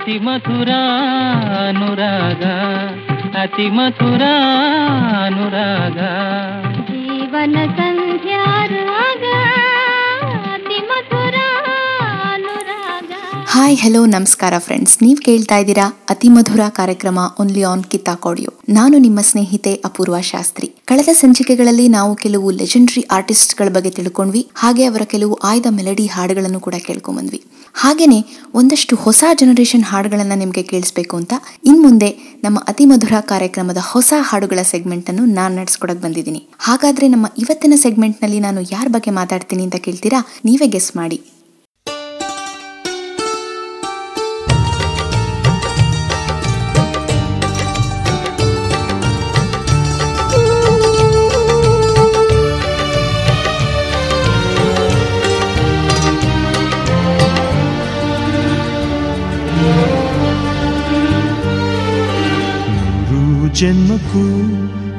ಅತಿ ಮಧುರ ಅನುರಾಗ ಅತಿ ಮಧುರ ಅನುರಾಗ. ಜೀವನ ಸಂಧ್ಯಾರಾಗ ಅತಿ ಮಧುರ ಅನುರಾಗ. ಹಾಯ್ ಹೆಲೋ ನಮಸ್ಕಾರ ಫ್ರೆಂಡ್ಸ್ ನೀವು ಕೇಳ್ತಾ ಇದ್ದೀರಾ ಅತಿ ಮಧುರ ಕಾರ್ಯಕ್ರಮ ಓನ್ಲಿ ಆನ್ ಕಿತ್ತಾಕೋಡಿಯೋ ನಾನು ನಿಮ್ಮ ಸ್ನೇಹಿತೆ ಅಪೂರ್ವ ಶಾಸ್ತ್ರಿ. ಕಳೆದ ಸಂಚಿಕೆಗಳಲ್ಲಿ ನಾವು ಕೆಲವು ಲೆಜೆಂಡರಿ ಆರ್ಟಿಸ್ಟ್ಗಳ ಬಗ್ಗೆ ತಿಳ್ಕೊಂಡ್ವಿ. ಹಾಗೆ ಅವರ ಕೆಲವು ಆಯ್ದ ಮೆಲಡಿ ಹಾಡುಗಳನ್ನು ಕೂಡ ಕೇಳ್ಕೊಂಬಂದ್ವಿ. ಹಾಗೇನೆ ಒಂದಷ್ಟು ಹೊಸ ಜನರೇಷನ್ ಹಾಡುಗಳನ್ನು ನಿಮಗೆ ಕೇಳಿಸ್ಬೇಕು ಅಂತ ಇನ್ಮುಂದೆ ನಮ್ಮ ಅತಿ ಮಧುರ ಕಾರ್ಯಕ್ರಮದ ಹೊಸ ಹಾಡುಗಳ ಸೆಗ್ಮೆಂಟ್ ಅನ್ನು ನಾನು ನಡೆಸ್ಕೊಡಕ್ ಬಂದಿದ್ದೀನಿ. ಹಾಗಾದ್ರೆ ನಮ್ಮ ಇವತ್ತಿನ ಸೆಗ್ಮೆಂಟ್ನಲ್ಲಿ ನಾನು ಯಾರ ಬಗ್ಗೆ ಮಾತಾಡ್ತೀನಿ ಅಂತ ಕೇಳ್ತೀರಾ? ನೀವೇ ಗೆಸ್ ಮಾಡಿ. ಜನ್ಮಕ್ಕೂ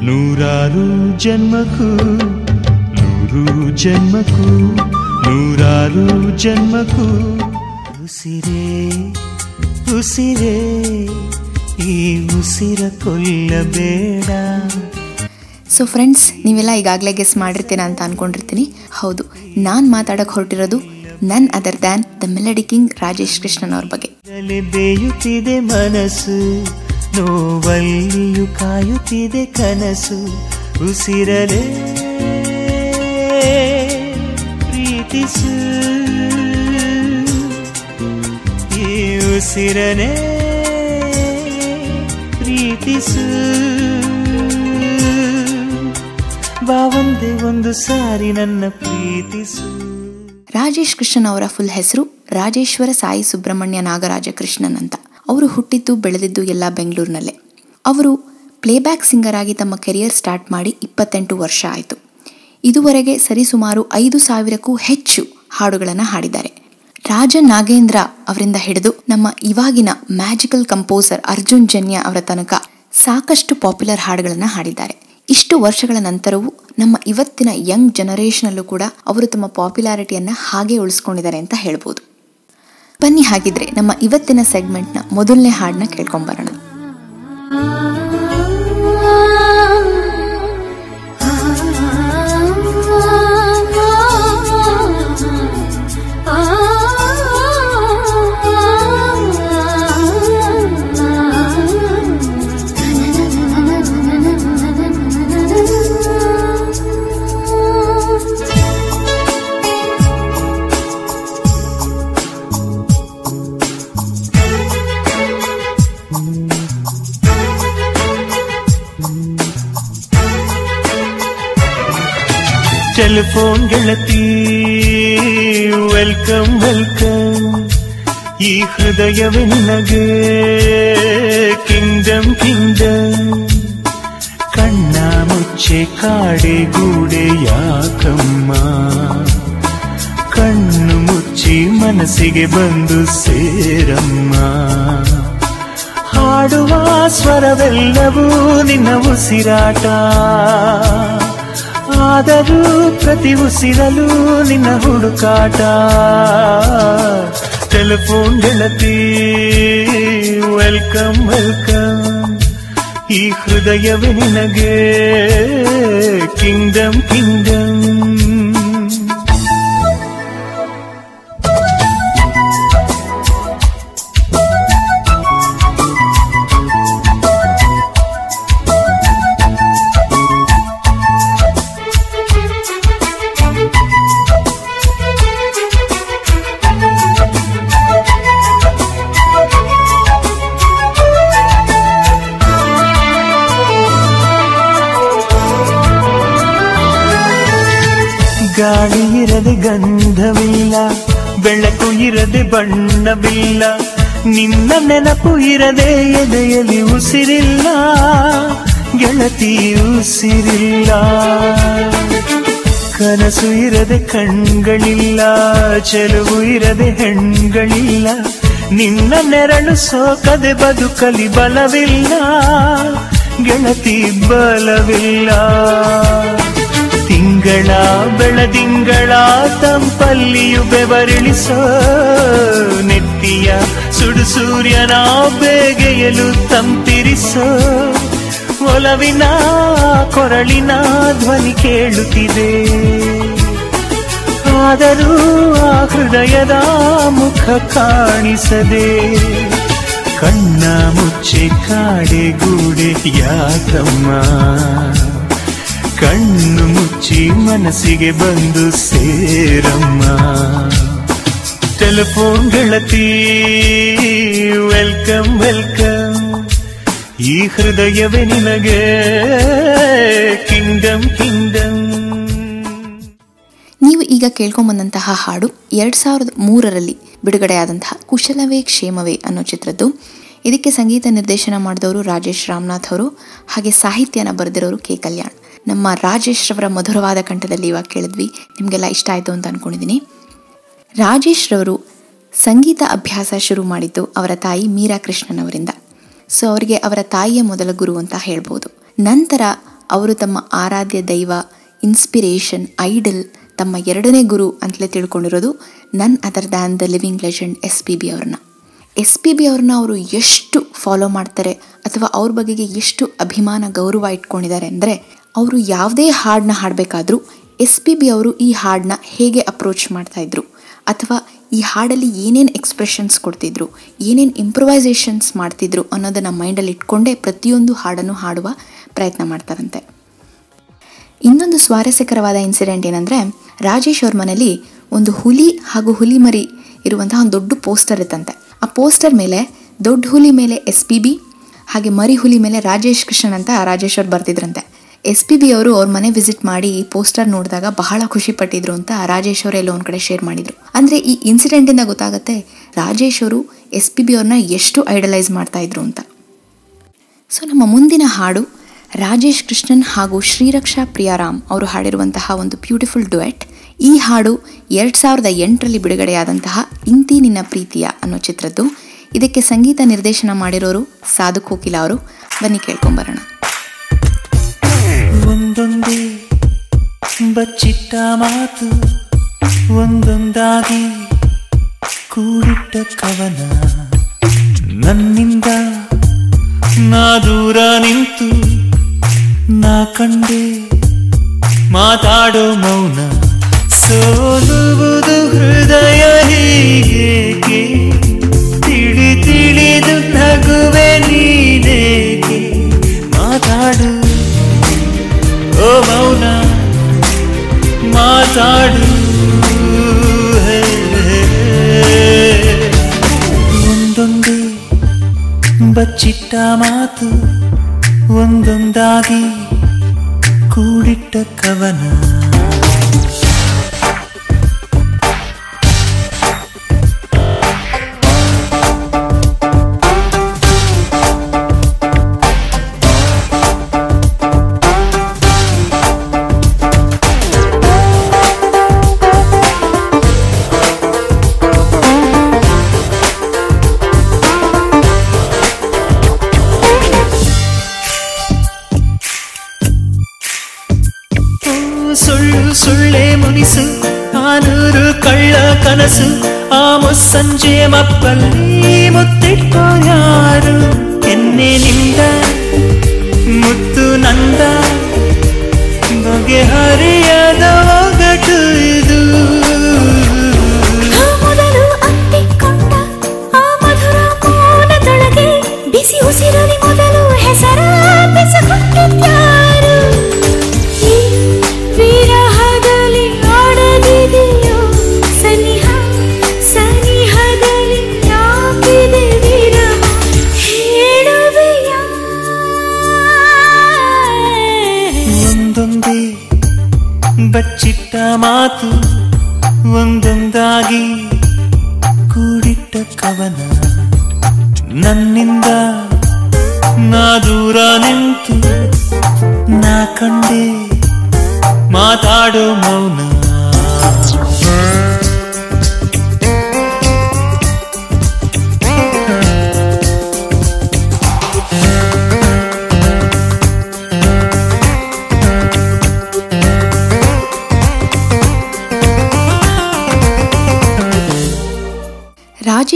ನೂರಾರು ಜನ್ಮಕ್ಕೂ ನೂರು ಜನ್ಮಕ್ಕೂ ನೂರಾರು ಜನ್ಮಕ್ಕೂ. ಉಸಿರೇ ಉಸಿರೇ ಈ ಉಸಿರ ಕೊಲ್ಲಬೇಡ. ಸೊ ಫ್ರೆಂಡ್ಸ್ ನೀವೆಲ್ಲ ಈಗಾಗಲೇ ಗೆಸ್ ಮಾಡಿರ್ತೀರಾ ಅಂತ ಅನ್ಕೊಂಡಿರ್ತೀನಿ. ಹೌದು ನಾನು ಮಾತಾಡಕ್ಕೆ ಹೊರಟಿರೋದು none other than the melody king Rajesh Krishnan ಅವ್ರ ಬಗ್ಗೆ. ಬೇಯುತ್ತಿದೆ ಮನಸ್ಸು. ನೋವಲ್ಲಿಯೂ ಕಾಯುತ್ತಿದೆ ಕನಸು, ಉಸಿರಲೇ ಪ್ರೀತಿಸು. ಈ ಉಸಿರನೇ ಪ್ರೀತಿಸು. ಬಾ ಒಂದೇ ಒಂದು ಸಾರಿ ನನ್ನ ಪ್ರೀತಿಸು. ರಾಜೇಶ್ ಕೃಷ್ಣನ್ ಅವರ ಫುಲ್ ಹೆಸರು ರಾಜೇಶ್ವರ ಸಾಯಿ ಸುಬ್ರಹ್ಮಣ್ಯ ನಾಗರಾಜ ಕೃಷ್ಣನ್ ಅಂತ. ಅವರು ಹುಟ್ಟಿದ್ದು ಬೆಳೆದಿದ್ದು ಎಲ್ಲ ಬೆಂಗಳೂರಿನಲ್ಲೇ. ಅವರು ಪ್ಲೇಬ್ಯಾಕ್ ಸಿಂಗರ್ ಆಗಿ ತಮ್ಮ ಕೆರಿಯರ್ ಸ್ಟಾರ್ಟ್ ಮಾಡಿ ಇಪ್ಪತ್ತೆಂಟು ವರ್ಷ ಆಯಿತು. ಇದುವರೆಗೆ ಸರಿಸುಮಾರು ಐದು ಸಾವಿರಕ್ಕೂ ಹೆಚ್ಚು ಹಾಡುಗಳನ್ನು ಹಾಡಿದ್ದಾರೆ. ರಾಜ ನಾಗೇಂದ್ರ ಅವರಿಂದ ಹಿಡಿದು ನಮ್ಮ ಇವಾಗಿನ ಮ್ಯಾಜಿಕಲ್ ಕಂಪೋಸರ್ ಅರ್ಜುನ್ ಜನ್ಯ ಅವರ ತನಕ ಸಾಕಷ್ಟು ಪಾಪ್ಯುಲರ್ ಹಾಡುಗಳನ್ನು ಹಾಡಿದ್ದಾರೆ. ಇಷ್ಟು ವರ್ಷಗಳ ನಂತರವೂ ನಮ್ಮ ಇವತ್ತಿನ ಯಂಗ್ ಜನರೇಷನಲ್ಲೂ ಕೂಡ ಅವರು ತಮ್ಮ ಪಾಪ್ಯುಲಾರಿಟಿಯನ್ನು ಹಾಗೆ ಉಳಿಸ್ಕೊಂಡಿದ್ದಾರೆ ಅಂತ ಹೇಳ್ಬೋದು. ಬನ್ನಿ ಹಾಗಿದ್ರೆ ನಮ್ಮ ಇವತ್ತಿನ ಸೆಗ್ಮೆಂಟ್ನ ಮೊದಲನೇ ಹಾಡನ್ನ ಕೇಳ್ಕೊಂಬರೋಣ. ಟೆಲಿಫೋನ್ ಗೆಳತಿ. ವೆಲ್ಕಮ್ ವೆಲ್ಕಮ್ ಈ ಹೃದಯವೇ ನಿನಗೆ. ಕಿಂಗ್ಡಮ್ ಕಿಂಗ್ಡಮ್ ಕಣ್ಣ ಮುಚ್ಚೆ, ಕಾಡೆ ಗೂಡೆ ಯಾಕಮ್ಮ. ಕಣ್ಣು ಮುಚ್ಚಿ ಮನಸ್ಸಿಗೆ ಬಂದು ಸೇರಮ್ಮ. ಹಾಡುವ ಸ್ವರವೆಲ್ಲವೂ ನಿನ್ನ ಉಸಿರಾಟ. ಆದರೂ ಪ್ರತಿ ಉಸಿರಲು ನಿನ್ನ ಹುಡುಕಾಟ. ಟೆಲಿಫೋನ್ ಗೆಳತಿ ವೆಲ್ಕಮ್ ವೆಲ್ಕಮ್ ಈ ಹೃದಯವೇ ನಿನಗೆ ಕಿಂಗ್ಡಮ್ ಕಿಂಗ್ಡಮ್ ಬಣ್ಣವಿಲ್ಲ ನಿನ್ನ ನೆನಪು ಇರದೆ ಎದೆಯಲ್ಲಿ ಉಸಿರಿಲ್ಲ. ಗೆಳತಿ ಉಸಿರಿಲ್ಲ. ಕನಸು ಇರದೆ ಕಣ್ಗಳಿಲ್ಲ. ಚೆಲುವು ಇರದೆ ಹೆಣ್ಗಳಿಲ್ಲ. ನಿನ್ನ ನೆರಳು ಸೋಕದೆ ಬದುಕಲಿ ಬಲವಿಲ್ಲ. ಗೆಳತಿ ಬಲವಿಲ್ಲ. ತಿಂಗಳ ಬೆಳದಿಂಗಳ ತಂಪಲ್ಲಿಯು ಬೆವರಿಳಿಸೋ ಪ್ರೀತಿಯ ಸುಡು ಸೂರ್ಯನ ಬೇಗೆಯಲು ತಂಪಿರಿಸೋ ಒಲವಿನ ಕೊರಳಿನ ಧ್ವನಿ ಕೇಳುತ್ತಿದೆ. ಆದರೂ ಆ ಹೃದಯದ ಮುಖ ಕಾಣಿಸದೆ. ಕಣ್ಣ ಮುಚ್ಚಿ ಕಾಡೆಗೂಡೆ ಯಾಕಮ್ಮ. ಕಣ್ಣು ಮುಚ್ಚಿ ಮನಸ್ಸಿಗೆ ಬಂದು ಸೇರಮ್ಮ. ಟೆಲಿಫೋನ್ ಗೆಳತಿ ವೆಲ್ಕಮ್ ವೆಲ್ಕಮ್ ಈ ಹೃದಯವೇ ನಿನಗೆ ಕಿಂಗ್ಡಮ್ ಕಿಂಗ್ಡಮ್ ನೀವು ಈಗ ಕೇಳ್ಕೊಂಬಂದಂತಹ ಹಾಡು ಎರಡ್ ಸಾವಿರದ ಮೂರರಲ್ಲಿ ಬಿಡುಗಡೆಯಾದಂತಹ ಕುಶಲವೇ, ಕ್ಷೇಮವೇ ಅನ್ನೋ ಚಿತ್ರದ್ದು. ಇದಕ್ಕೆ ಸಂಗೀತ ನಿರ್ದೇಶನ ಮಾಡಿದವರು ರಾಜೇಶ್ ರಾಮನಾಥ್ ಅವರು, ಹಾಗೆ ಸಾಹಿತ್ಯನ ಬರೆದಿರೋರು ಕೆ ಕಲ್ಯಾಣ್. ನಮ್ಮ ರಾಜೇಶ್ ರವರ ಮಧುರವಾದ ಕಂಠದಲ್ಲಿ ಇವಾಗ ಕೇಳಿದ್ವಿ. ನಿಮಗೆಲ್ಲ ಇಷ್ಟ ಆಯಿತು ಅಂತ ಅಂದ್ಕೊಂಡಿದ್ದೀನಿ ರಾಜೇಶ್ ರವರು ಸಂಗೀತ ಅಭ್ಯಾಸ ಶುರು ಮಾಡಿದ್ದು ಅವರ ತಾಯಿ ಮೀರಾ ಕೃಷ್ಣನವರಿಂದ. ಸೊ, ಅವರಿಗೆ ಅವರ ತಾಯಿಯ ಮೊದಲ ಗುರು ಅಂತ ಹೇಳ್ಬೋದು. ನಂತರ ಅವರು ತಮ್ಮ ಆರಾಧ್ಯ ದೈವ, ಇನ್ಸ್ಪಿರೇಷನ್, ಐಡಲ್ ತಮ್ಮ ಎರಡನೇ ಗುರು ಅಂತಲೇ ತಿಳ್ಕೊಂಡಿರೋದು none other than the living legend S P B ಅವ್ರನ್ನ. ಎಸ್ ಪಿ ಬಿ ಅವ್ರನ್ನ ಅವರು ಎಷ್ಟು ಫಾಲೋ ಮಾಡ್ತಾರೆ ಅಥವಾ ಅವ್ರ ಬಗೆಗೆ ಎಷ್ಟು ಅಭಿಮಾನ, ಗೌರವ ಇಟ್ಕೊಂಡಿದ್ದಾರೆ ಅಂದರೆ ಅವರು ಯಾವುದೇ ಹಾಡನ್ನ ಹಾಡಬೇಕಾದ್ರೂ ಎಸ್ ಪಿ ಬಿ ಅವರು ಈ ಹಾಡನ್ನ ಹೇಗೆ ಅಪ್ರೋಚ್ ಮಾಡ್ತಾ ಇದ್ರು. ಅಥವಾ ಈ ಹಾಡಲ್ಲಿ ಏನೇನು ಎಕ್ಸ್ಪ್ರೆಷನ್ಸ್ ಕೊಡ್ತಿದ್ರು, ಏನೇನು ಇಂಪ್ರೊವೈಸೇಷನ್ಸ್ ಮಾಡ್ತಿದ್ರು ಅನ್ನೋದನ್ನು ಮೈಂಡಲ್ಲಿ ಇಟ್ಕೊಂಡೇ ಪ್ರತಿಯೊಂದು ಹಾಡನ್ನು ಹಾಡುವ ಪ್ರಯತ್ನ ಮಾಡ್ತಾರಂತೆ. ಇನ್ನೊಂದು ಸ್ವಾರಸ್ಯಕರವಾದ ಇನ್ಸಿಡೆಂಟ್ ಏನಂದರೆ, ರಾಜೇಶ್ ಅವ್ರ ಮನೇಲಿ ಒಂದು ಹುಲಿ ಹಾಗೂ ಹುಲಿ ಮರಿ ಇರುವಂತಹ ಒಂದು ದೊಡ್ಡ ಪೋಸ್ಟರ್ ಇತ್ತಂತೆ. ಆ ಪೋಸ್ಟರ್ ಮೇಲೆ ದೊಡ್ಡ ಹುಲಿ ಮೇಲೆ ಎಸ್ ಪಿ ಬಿ ಹಾಗೆ ಮರಿ ಹುಲಿ ಮೇಲೆ ರಾಜೇಶ್ ಕೃಷ್ಣನ್ ಅಂತ ರಾಜೇಶ್ ಅವ್ರು ಬರ್ತಿದ್ರಂತೆ. ಎಸ್ ಪಿ ಬಿ ಅವರು ಅವ್ರ ಮನೆ ವಿಸಿಟ್ ಮಾಡಿ ಈ ಪೋಸ್ಟರ್ ನೋಡಿದಾಗ ಬಹಳ ಖುಷಿ ಪಟ್ಟಿದ್ರು ಅಂತ ರಾಜೇಶ್ ಅವರು ಎಲ್ಲೋ ಒಂದು ಕಡೆ ಶೇರ್ ಮಾಡಿದ್ರು. ಅಂದರೆ ಈ ಇನ್ಸಿಡೆಂಟಿಂದ ಗೊತ್ತಾಗುತ್ತೆ ರಾಜೇಶ್ ಅವರು ಎಸ್ ಪಿ ಬಿ ಅವ್ರನ್ನ ಎಷ್ಟು ಐಡಲೈಸ್ ಮಾಡ್ತಾ ಇದ್ರು ಅಂತ. ಸೊ ನಮ್ಮ ಮುಂದಿನ ಹಾಡು ರಾಜೇಶ್ ಕೃಷ್ಣನ್ ಹಾಗೂ ಶ್ರೀರಕ್ಷಾ ಪ್ರಿಯಾರಾಮ್ ಅವರು ಹಾಡಿರುವಂತಹ ಒಂದು ಬ್ಯೂಟಿಫುಲ್ ಡುಯೆಟ್ ಈ ಹಾಡು ಎರಡು ಸಾವಿರದ ಎಂಟರಲ್ಲಿ ಬಿಡುಗಡೆಯಾದಂತಹ ಇಂತಿ ನಿನ್ನ ಪ್ರೀತಿಯ ಅನ್ನೋ ಚಿತ್ರದ್ದು. ಇದಕ್ಕೆ ಸಂಗೀತ ನಿರ್ದೇಶನ ಮಾಡಿರೋರು ಸಾಧು ಕೋಕಿಲ ಅವರು. ಬನ್ನಿ ಕೇಳ್ಕೊಂಬರೋಣ ಒಂದೊಂದೇ ಬಚ್ಚಿಟ್ಟ ಮಾತು, ಒಂದೊಂದಾಗಿ ಕೂಡಿಟ್ಟ ಕವನ. ನನ್ನಿಂದ ನಾ ದೂರ ನಿಂತು ನಾ ಕಂಡೆ ಮಾತಾಡೋ ಮೌನ. ಸೋಲುವುದು ಹೃದಯ ಹೀಗೇಕೆ? ತಿಳಿ ತಿಳಿದು ನಗುವೆ ನೀನೇಕೆ? ಮಾತಾಡು ಓ ಮೌನ ಮಾತಾಡು ಹೇ, ಒಂದೊಂದೇ ಬಚ್ಚಿಟ್ಟ ಮಾತು ಒಂದೊಂದಾಗಿ ಕೂಡಿಟ್ಟ ಕವನ.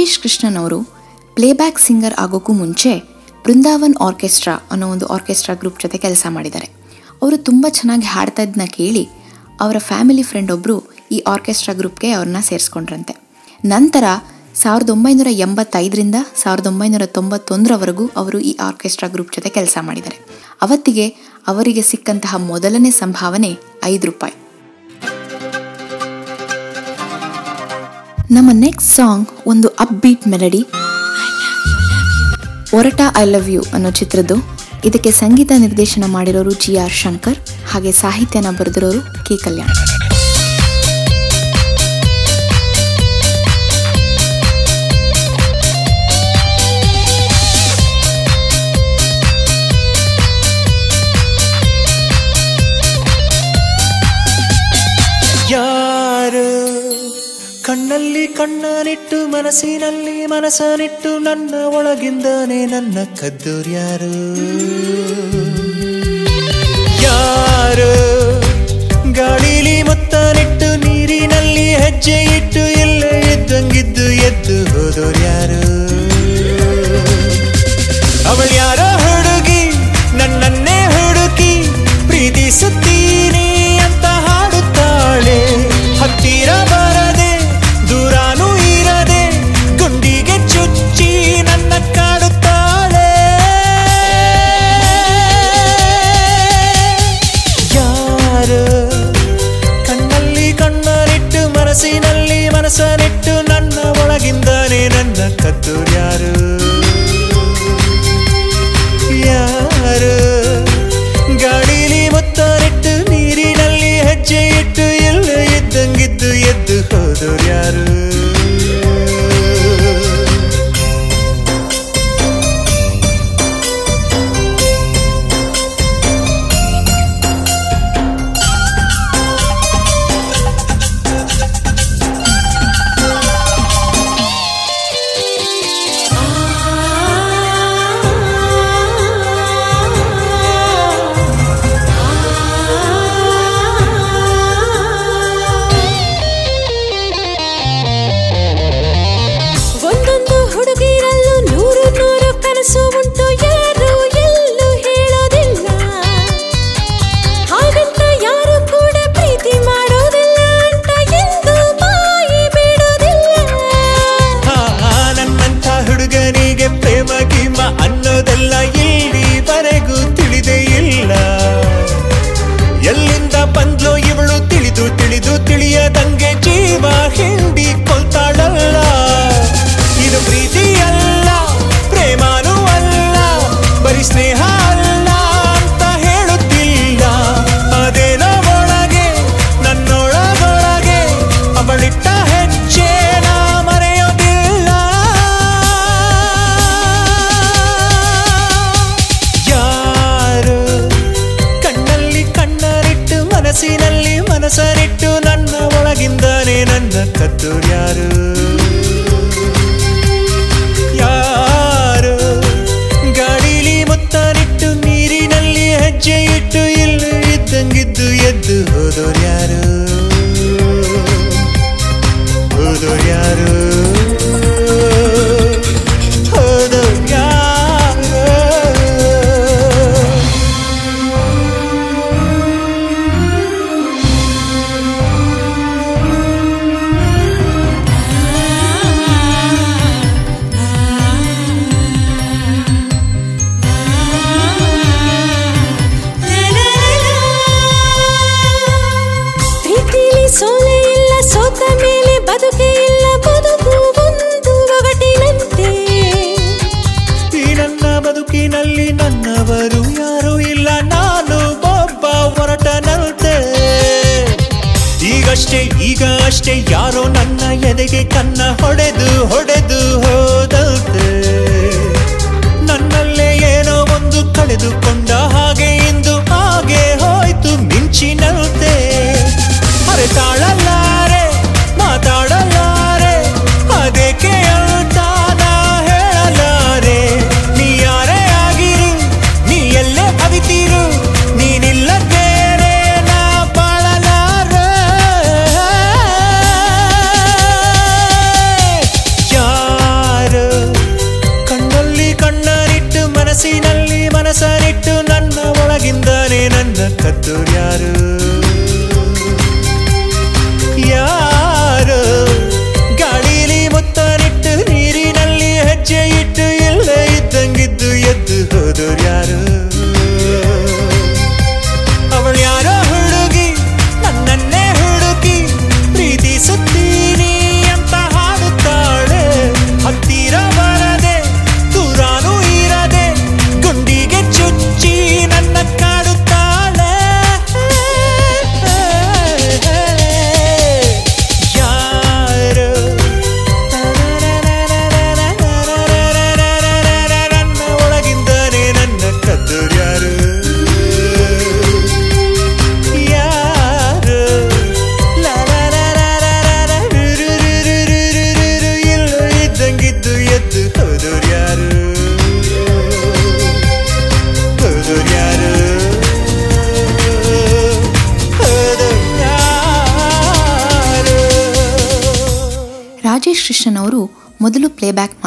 ರಾಜೇಶ್ ಕೃಷ್ಣನ್ ಅವರು ಪ್ಲೇಬ್ಯಾಕ್ ಸಿಂಗರ್ ಆಗೋಕ್ಕೂ ಮುಂಚೆ ಬೃಂದಾವನ್ ಆರ್ಕೆಸ್ಟ್ರಾ ಅನ್ನೋ ಒಂದು ಆರ್ಕೆಸ್ಟ್ರಾ ಗ್ರೂಪ್ ಜೊತೆ ಕೆಲಸ ಮಾಡಿದ್ದಾರೆ. ಅವರು ತುಂಬ ಚೆನ್ನಾಗಿ ಹಾಡ್ತಾ ಇದ್ದನ್ನ ಕೇಳಿ ಅವರ ಫ್ಯಾಮಿಲಿ ಫ್ರೆಂಡ್ ಒಬ್ಬರು ಈ ಆರ್ಕೆಸ್ಟ್ರಾ ಗ್ರೂಪ್ಗೆ ಅವ್ರನ್ನ ಸೇರಿಸ್ಕೊಂಡ್ರಂತೆ. ನಂತರ ಸಾವಿರದ ಒಂಬೈನೂರ ಎಂಬತ್ತೈದರಿಂದ ಸಾವಿರದ ಒಂಬೈನೂರ ತೊಂಬತ್ತೊಂದರವರೆಗೂ ಅವರು ಈ ಆರ್ಕೆಸ್ಟ್ರಾ ಗ್ರೂಪ್ ಜೊತೆ ಕೆಲಸ ಮಾಡಿದ್ದಾರೆ. ಅವತ್ತಿಗೆ ಅವರಿಗೆ ಸಿಕ್ಕಂತಹ ಮೊದಲನೇ ಸಂಭಾವನೆ ಐದು ರೂಪಾಯಿ. ನಮ್ಮ ನೆಕ್ಸ್ಟ್ ಸಾಂಗ್ ಒಂದು upbeat melody Orata I love you ಅನ್ನೋ ಚಿತ್ರದ್ದು. ಇದಕ್ಕೆ ಸಂಗೀತ ನಿರ್ದೇಶನ ಮಾಡಿರೋರು ಜಿ ಆರ್ ಶಂಕರ್, ಹಾಗೆ ಸಾಹಿತ್ಯನ ಬರೆದಿರೋರು ಕೆ ಕಲ್ಯಾಣ್. ಕಣ್ಣನಿಟ್ಟು ಮನಸ್ಸಿನಲ್ಲಿ ಮನಸ್ಸನಿಟ್ಟು ನನ್ನ ಒಳಗಿಂದಾನೆ ನನ್ನ ಕದ್ದೂರ್ಯಾರು ಯಾರು? ಗಾಳಿಲಿ ಮುತ್ತನಿಟ್ಟು ನೀರಿನಲ್ಲಿ ಹೆಜ್ಜೆ ಇಟ್ಟು ಇಲ್ಲೇ ಎದ್ದಂಗಿದ್ದು ಎದ್ದು ಈಗಷ್ಟೇ ಈಗ ಅಷ್ಟೇ ಯಾರೋ ನನ್ನ ಎದೆಗೆ ಕನ್ನ ಹೊಡೆದು ಹೊಡೆದು ಹೋದಂತೆ ನನ್ನಲ್ಲೇ ಏನೋ ಒಂದು ಕಳೆದುಕೊಂಡ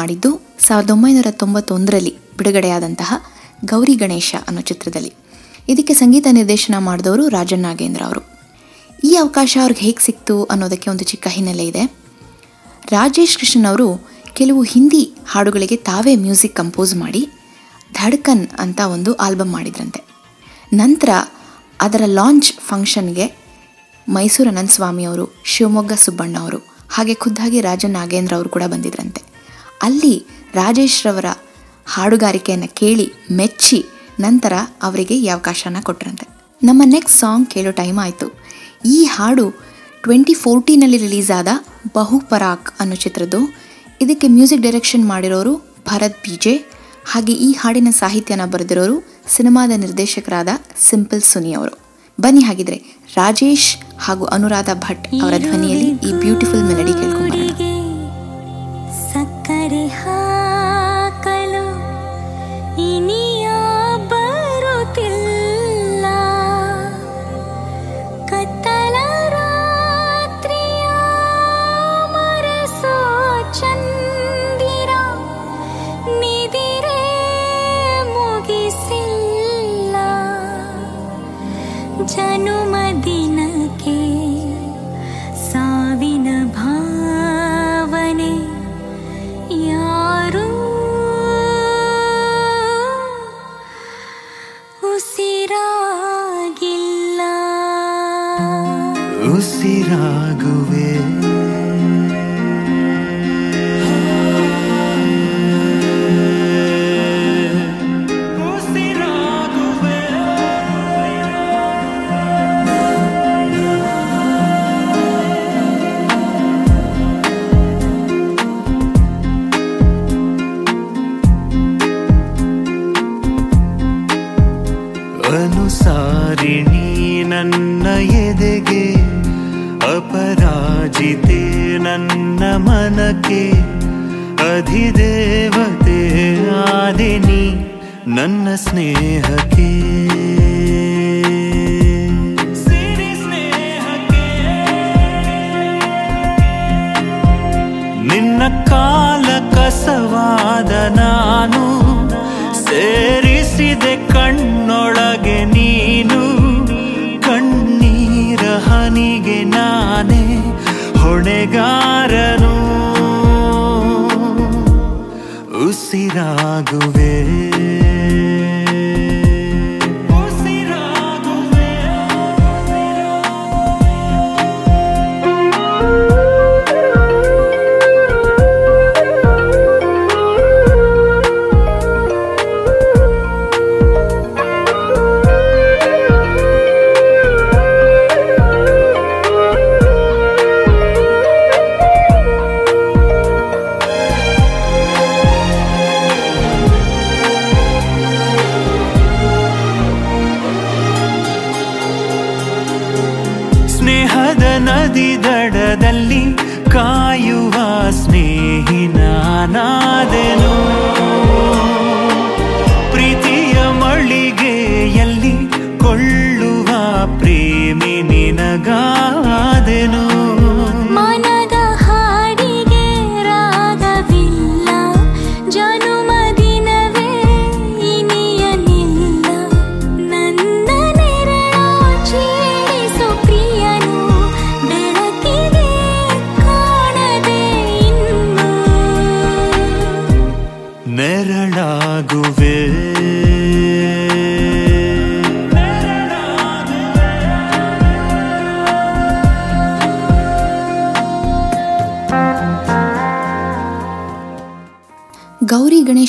ಮಾಡಿದ್ದು ಸಾವಿರದ ಒಂಬೈನೂರ ತೊಂಬತ್ತೊಂದರಲ್ಲಿ ಬಿಡುಗಡೆಯಾದಂತಹ ಗೌರಿ ಗಣೇಶ ಅನ್ನೋ ಚಿತ್ರದಲ್ಲಿ. ಇದಕ್ಕೆ ಸಂಗೀತ ನಿರ್ದೇಶನ ಮಾಡಿದವರು ರಾಜನ್ ನಾಗೇಂದ್ರ ಅವರು. ಈ ಅವಕಾಶ ಅವ್ರಿಗೆ ಹೇಗೆ ಸಿಕ್ತು ಅನ್ನೋದಕ್ಕೆ ಒಂದು ಚಿಕ್ಕ ಹಿನ್ನೆಲೆ ಇದೆ. ರಾಜೇಶ್ ಕೃಷ್ಣನ್ ಅವರು ಕೆಲವು ಹಿಂದಿ ಹಾಡುಗಳಿಗೆ ತಾವೇ ಮ್ಯೂಸಿಕ್ ಕಂಪೋಸ್ ಮಾಡಿ ಧಡ್ಕನ್ ಅಂತ ಒಂದು ಆಲ್ಬಮ್ ಮಾಡಿದ್ರಂತೆ. ನಂತರ ಅದರ ಲಾಂಚ್ ಫಂಕ್ಷನ್ಗೆ ಮೈಸೂರು ಅನಂತ ಸ್ವಾಮಿ ಅವರು, ಶಿವಮೊಗ್ಗ ಸುಬ್ಬಣ್ಣ ಅವರು, ಹಾಗೆ ಖುದ್ದಾಗಿ ರಾಜನ್ ನಾಗೇಂದ್ರ ಅವರು ಕೂಡ ಬಂದಿದ್ರಂತೆ. ಅಲ್ಲಿ ರಾಜೇಶ್ರವರ ಹಾಡುಗಾರಿಕೆಯನ್ನು ಕೇಳಿ ಮೆಚ್ಚಿ ನಂತರ ಅವರಿಗೆ ಈ ಅವಕಾಶನ ಕೊಟ್ಟರಂತೆ ನಮ್ಮ ನೆಕ್ಸ್ಟ್ ಸಾಂಗ್ ಕೇಳೋ ಟೈಮ್ ಆಯಿತು. ಈ ಹಾಡು ಟ್ವೆಂಟಿ ಫೋರ್ಟೀನಲ್ಲಿ ರಿಲೀಸ್ ಆದ ಬಹುಪರಾಕ್ ಅನ್ನೋ ಚಿತ್ರದ್ದು. ಇದಕ್ಕೆ ಮ್ಯೂಸಿಕ್ ಡೈರೆಕ್ಷನ್ ಮಾಡಿರೋರು ಭರತ್ ಬಿಜೆ ಹಾಗೆ ಈ ಹಾಡಿನ ಸಾಹಿತ್ಯನ ಬರೆದಿರೋರು ಸಿನಿಮಾದ ನಿರ್ದೇಶಕರಾದ ಸಿಂಪಲ್ ಸುನಿ ಅವರು. ಬನ್ನಿ ಹಾಗಿದ್ರೆ ರಾಜೇಶ್ ಹಾಗೂ ಅನುರಾಧ ಭಟ್ ಅವರ ಧ್ವನಿಯಲ್ಲಿ ಈ ಬ್ಯೂಟಿಫುಲ್ ಮೆಲಡಿ ಕೇಳ್ಕೊಂಡ್ಬರೋಣ 你和 ಉಸಿರಾಗುವೆ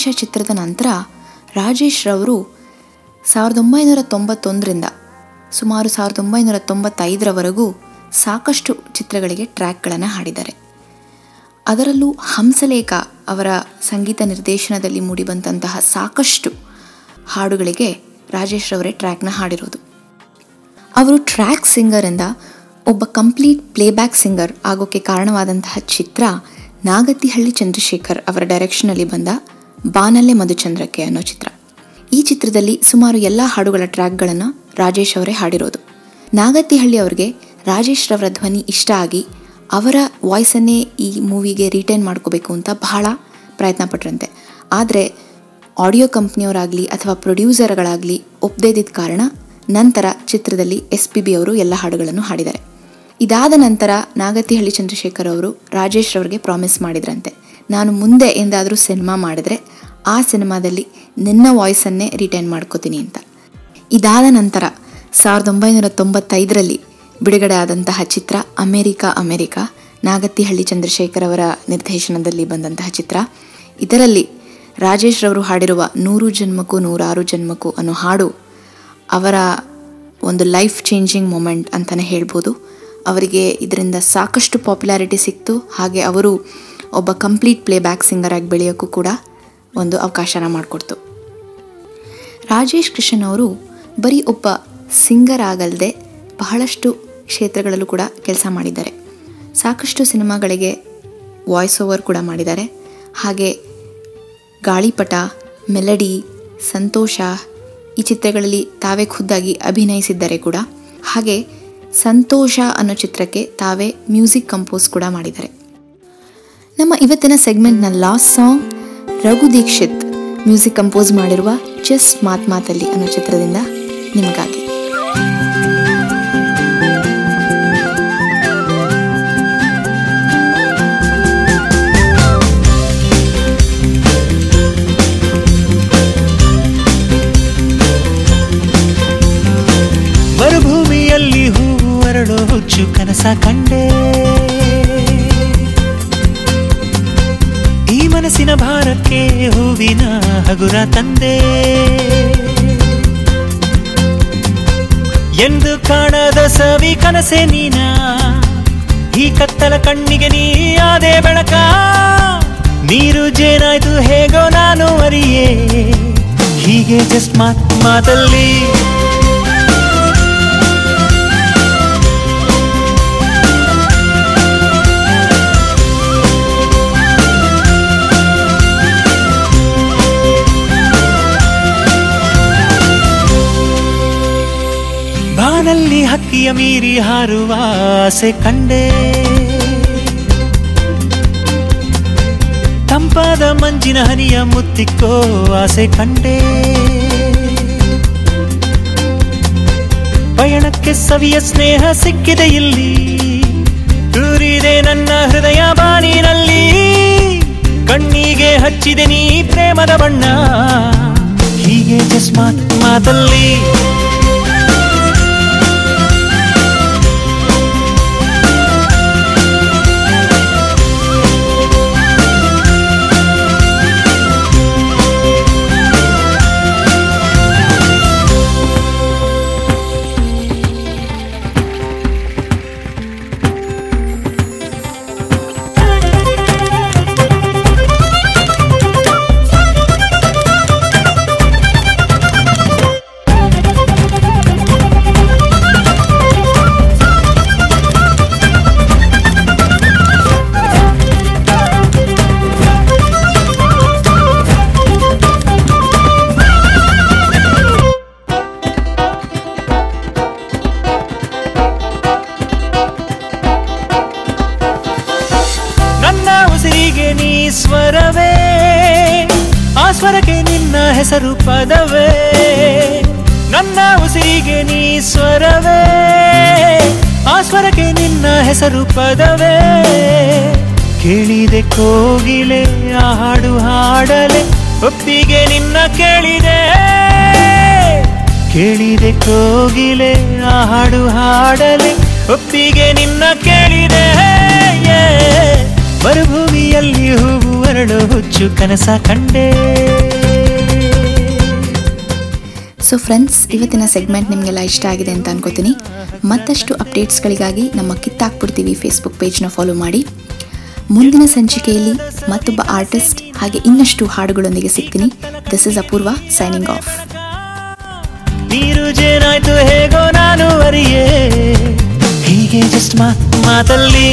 ಗಣೇಶ ಚಿತ್ರದ ನಂತರ ರಾಜೇಶ್ ರವರು ಸಾವಿರದ ಒಂಬೈನೂರ ತೊಂಬತ್ತೊಂದರಿಂದ ಸುಮಾರು ಸಾವಿರದ ಒಂಬೈನೂರ ತೊಂಬತ್ತೈದರವರೆಗೂ ಸಾಕಷ್ಟು ಚಿತ್ರಗಳಿಗೆ ಟ್ರ್ಯಾಕ್ಗಳನ್ನು ಹಾಡಿದ್ದಾರೆ. ಅದರಲ್ಲೂ ಹಂಸಲೇಖ ಅವರ ಸಂಗೀತ ನಿರ್ದೇಶನದಲ್ಲಿ ಮೂಡಿಬಂದಂತಹ ಸಾಕಷ್ಟು ಹಾಡುಗಳಿಗೆ ರಾಜೇಶ್ ರವರೇ ಟ್ರ್ಯಾಕ್ನ ಹಾಡಿರೋದು. ಅವರು ಟ್ರ್ಯಾಕ್ ಸಿಂಗರ್ ಸಿಂಗರಿಂದ ಒಬ್ಬ ಕಂಪ್ಲೀಟ್ ಪ್ಲೇಬ್ಯಾಕ್ ಸಿಂಗರ್ ಆಗೋಕ್ಕೆ ಕಾರಣವಾದಂತಹ ಚಿತ್ರ ನಾಗತಿಹಳ್ಳಿ ಚಂದ್ರಶೇಖರ್ ಅವರ ಡೈರೆಕ್ಷನಲ್ಲಿ ಬಂದ ಬಾನಲ್ಲೆ ಮಧುಚಂದ್ರಕ್ಕೆ ಅನ್ನೋ ಚಿತ್ರ. ಈ ಚಿತ್ರದಲ್ಲಿ ಸುಮಾರು ಎಲ್ಲ ಹಾಡುಗಳ ಟ್ರ್ಯಾಕ್ಗಳನ್ನು ರಾಜೇಶ್ ಅವರೇ ಹಾಡಿರೋದು. ನಾಗತಿಹಳ್ಳಿ ಅವರಿಗೆ ರಾಜೇಶ್ ರವರ ಧ್ವನಿ ಇಷ್ಟ ಆಗಿ ಅವರ ವಾಯ್ಸನ್ನೇ ಈ ಮೂವಿಗೆ ರಿಟೈನ್ ಮಾಡ್ಕೋಬೇಕು ಅಂತ ಬಹಳ ಪ್ರಯತ್ನ ಪಟ್ರಂತೆ. ಆದರೆ ಆಡಿಯೋ ಕಂಪ್ನಿಯವರಾಗಲಿ ಅಥವಾ ಪ್ರೊಡ್ಯೂಸರ್ಗಳಾಗಲಿ ಒಪ್ಪದೇ ಇದ್ದಿದ್ದ ಕಾರಣ ನಂತರ ಚಿತ್ರದಲ್ಲಿ ಎಸ್ ಪಿ ಬಿ ಅವರು ಎಲ್ಲ ಹಾಡುಗಳನ್ನು ಹಾಡಿದ್ದಾರೆ. ಇದಾದ ನಂತರ ನಾಗತಿಹಳ್ಳಿ ಚಂದ್ರಶೇಖರ್ ಅವರು ರಾಜೇಶ್ ರವರಿಗೆ ಪ್ರಾಮಿಸ್ ಮಾಡಿದ್ರಂತೆ. ನಾನು ಮುಂದೆ ಎಂದಾದರೂ ಸಿನಿಮಾ ಮಾಡಿದ್ರೆ ಆ ಸಿನಿಮಾದಲ್ಲಿ ನಿನ್ನ ವಾಯ್ಸನ್ನೇ ರಿಟೈನ್ ಮಾಡ್ಕೋತೀನಿ ಅಂತ. ಇದಾದ ನಂತರ ಸಾವಿರದ ಒಂಬೈನೂರ ತೊಂಬತ್ತೈದರಲ್ಲಿ ಬಿಡುಗಡೆ ಆದಂತಹ ಚಿತ್ರ ಅಮೇರಿಕಾ ಅಮೇರಿಕಾ ನಾಗತಿಹಳ್ಳಿ ಚಂದ್ರಶೇಖರ್ ಅವರ ನಿರ್ದೇಶನದಲ್ಲಿ ಬಂದಂತಹ ಚಿತ್ರ. ಇದರಲ್ಲಿ ರಾಜೇಶ್ ರವರು ಹಾಡಿರುವ ನೂರು ಜನ್ಮಕ್ಕೂ ನೂರಾರು ಜನ್ಮಕ್ಕೂ ಅನ್ನೋ ಹಾಡು ಅವರ ಒಂದು ಲೈಫ್ ಚೇಂಜಿಂಗ್ ಮೂಮೆಂಟ್ ಅಂತಲೇ ಹೇಳ್ಬೋದು. ಅವರಿಗೆ ಇದರಿಂದ ಸಾಕಷ್ಟು ಪಾಪ್ಯುಲಾರಿಟಿ ಸಿಕ್ತು. ಹಾಗೆ ಅವರು ಒಬ್ಬ ಕಂಪ್ಲೀಟ್ ಪ್ಲೇಬ್ಯಾಕ್ ಸಿಂಗರ್ ಆಗಿ ಬೆಳೆಯೋಕ್ಕೂ ಕೂಡ ಒಂದು ಅವಕಾಶನ ಮಾಡಿಕೊಡ್ತು. ರಾಜೇಶ್ ಕೃಷ್ಣನ್ ಅವರು ಬರೀ ಒಬ್ಬ ಸಿಂಗರ್ ಆಗಲ್ಲದೆ ಬಹಳಷ್ಟು ಕ್ಷೇತ್ರಗಳಲ್ಲೂ ಕೂಡ ಕೆಲಸ ಮಾಡಿದ್ದಾರೆ. ಸಾಕಷ್ಟು ಸಿನಿಮಾಗಳಿಗೆ ವಾಯ್ಸ್ ಓವರ್ ಕೂಡ ಮಾಡಿದ್ದಾರೆ. ಹಾಗೆ ಗಾಳಿಪಟ ಮೆಲಡಿ ಸಂತೋಷ ಈ ಚಿತ್ರಗಳಲ್ಲಿ ತಾವೇ ಖುದ್ದಾಗಿ ಅಭಿನಯಿಸಿದ್ದಾರೆ ಕೂಡ ಹಾಗೆ ಸಂತೋಷ ಅನ್ನೋ ಚಿತ್ರಕ್ಕೆ ತಾವೇ ಮ್ಯೂಸಿಕ್ ಕಂಪೋಸ್ ಕೂಡ ಮಾಡಿದ್ದಾರೆ. ನಮ್ಮ ಇವತ್ತಿನ ಸೆಗ್ಮೆಂಟ್ನ last song Raghu Dixit music compose ಮಾಡಿರುವ ಜಸ್ಟ್ ಮಾತ್ ಮಾತಲ್ಲಿ ಅನ್ನೋ ಚಿತ್ರದಿಂದ ನಿಮಗಾಗಿ. ಮರುಭೂಮಿಯಲ್ಲಿ ಹೂವು ಅರಳೋ ಹುಚ್ಚು ಕನಸ ಕಂಡೆ. ಈ ಮನಸ್ಸಿನ ಭಾರಕ್ಕೆ ಹೂವಿನ ಹಗುರ ತಂದೆ. ಎಂದು ಕಾಣದ ಸವಿ ಕನಸೆ ನೀನ, ಈ ಕತ್ತಲ ಕಣ್ಣಿಗೆ ನೀ ಆದೆ ಬೆಳಕ. ನೀರು ಜೇನಾಯ್ತು ಹೇಗೋ ನಾನು ಅರಿಯೇ, ಹೀಗೆ ಜಸ್ಟ್ ಹಕ್ಕಿಯ ಮೀರಿ ಹಾರುವ ಆಸೆ ಕಂಡೆ. ತಂಪಾದ ಮಂಜಿನ ಹನಿಯ ಮುತ್ತಿಕ್ಕೋ ಆಸೆ ಕಂಡೆ. ಪಯಣಕ್ಕೆ ಸವಿಯ ಸ್ನೇಹ ಸಿಕ್ಕಿದೆ ಇಲ್ಲಿ. ತೂರಿದೆ ನನ್ನ ಹೃದಯ ಬಾನಿನಲ್ಲಿ ಕಣ್ಣಿಗೆ ಹಚ್ಚಿದೆ ನೀ ಪ್ರೇಮದ ಬಣ್ಣ. ಹೀಗೆ ಜಸ್ಟ್ ಮಾತ್ ಮಾತಲ್ಲಿ ಹೆಸರು ಪದವೇ ನನ್ನ ಉಸಿರಿಗೆ ನೀ ಸ್ವರವೇ, ಆ ಸ್ವರಕ್ಕೆ ನಿನ್ನ ಹೆಸರು ಪದವೇ ಕೇಳಿದೆ ಕೋಗಿಲೆ, ಆ ಹಾಡು ಹಾಡಲೆ, ಒಪ್ಪಿಗೆ ನಿನ್ನ ಕೇಳಿದೆ. ಕೇಳಿದೆ ಕೋಗಿಲೆ, ಆ ಹಾಡು ಹಾಡಲೆ, ಒಪ್ಪಿಗೆ ನಿನ್ನ ಕೇಳಿದೆ. ಮರುಭೂಮಿಯಲ್ಲಿ ಹೂವು ಅರಳು, ಹುಚ್ಚು ಕನಸ ಕಂಡೆ. ಸೊ ಫ್ರೆಂಡ್ಸ್ ಇವತ್ತಿನ ಸೆಗ್ಮೆಂಟ್ ನಿಮಗೆಲ್ಲ ಇಷ್ಟ ಆಗಿದೆ ಅಂತ ಅನ್ಕೋತೀನಿ. ಮತ್ತಷ್ಟು ಅಪ್ಡೇಟ್ಸ್ಗಳಿಗಾಗಿ ನಮ್ಮ ಕಿತ್ತಾಕ್ಬಿಡ್ತೀವಿ ಫೇಸ್ಬುಕ್ ಪೇಜ್ನ ಫಾಲೋ ಮಾಡಿ. ಮುಂದಿನ ಸಂಚಿಕೆಯಲ್ಲಿ ಮತ್ತೊಬ್ಬ ಆರ್ಟಿಸ್ಟ್ ಹಾಗೆ ಇನ್ನಷ್ಟು ಹಾಡುಗಳೊಂದಿಗೆ ಸಿಗ್ತೀನಿ. This is Apoorva signing off ಹೇಗೋ ನಾನು ಹೀಗೆ ಜಸ್ಟ್ ಮಾತ್ ಮಾತಲ್ಲಿ.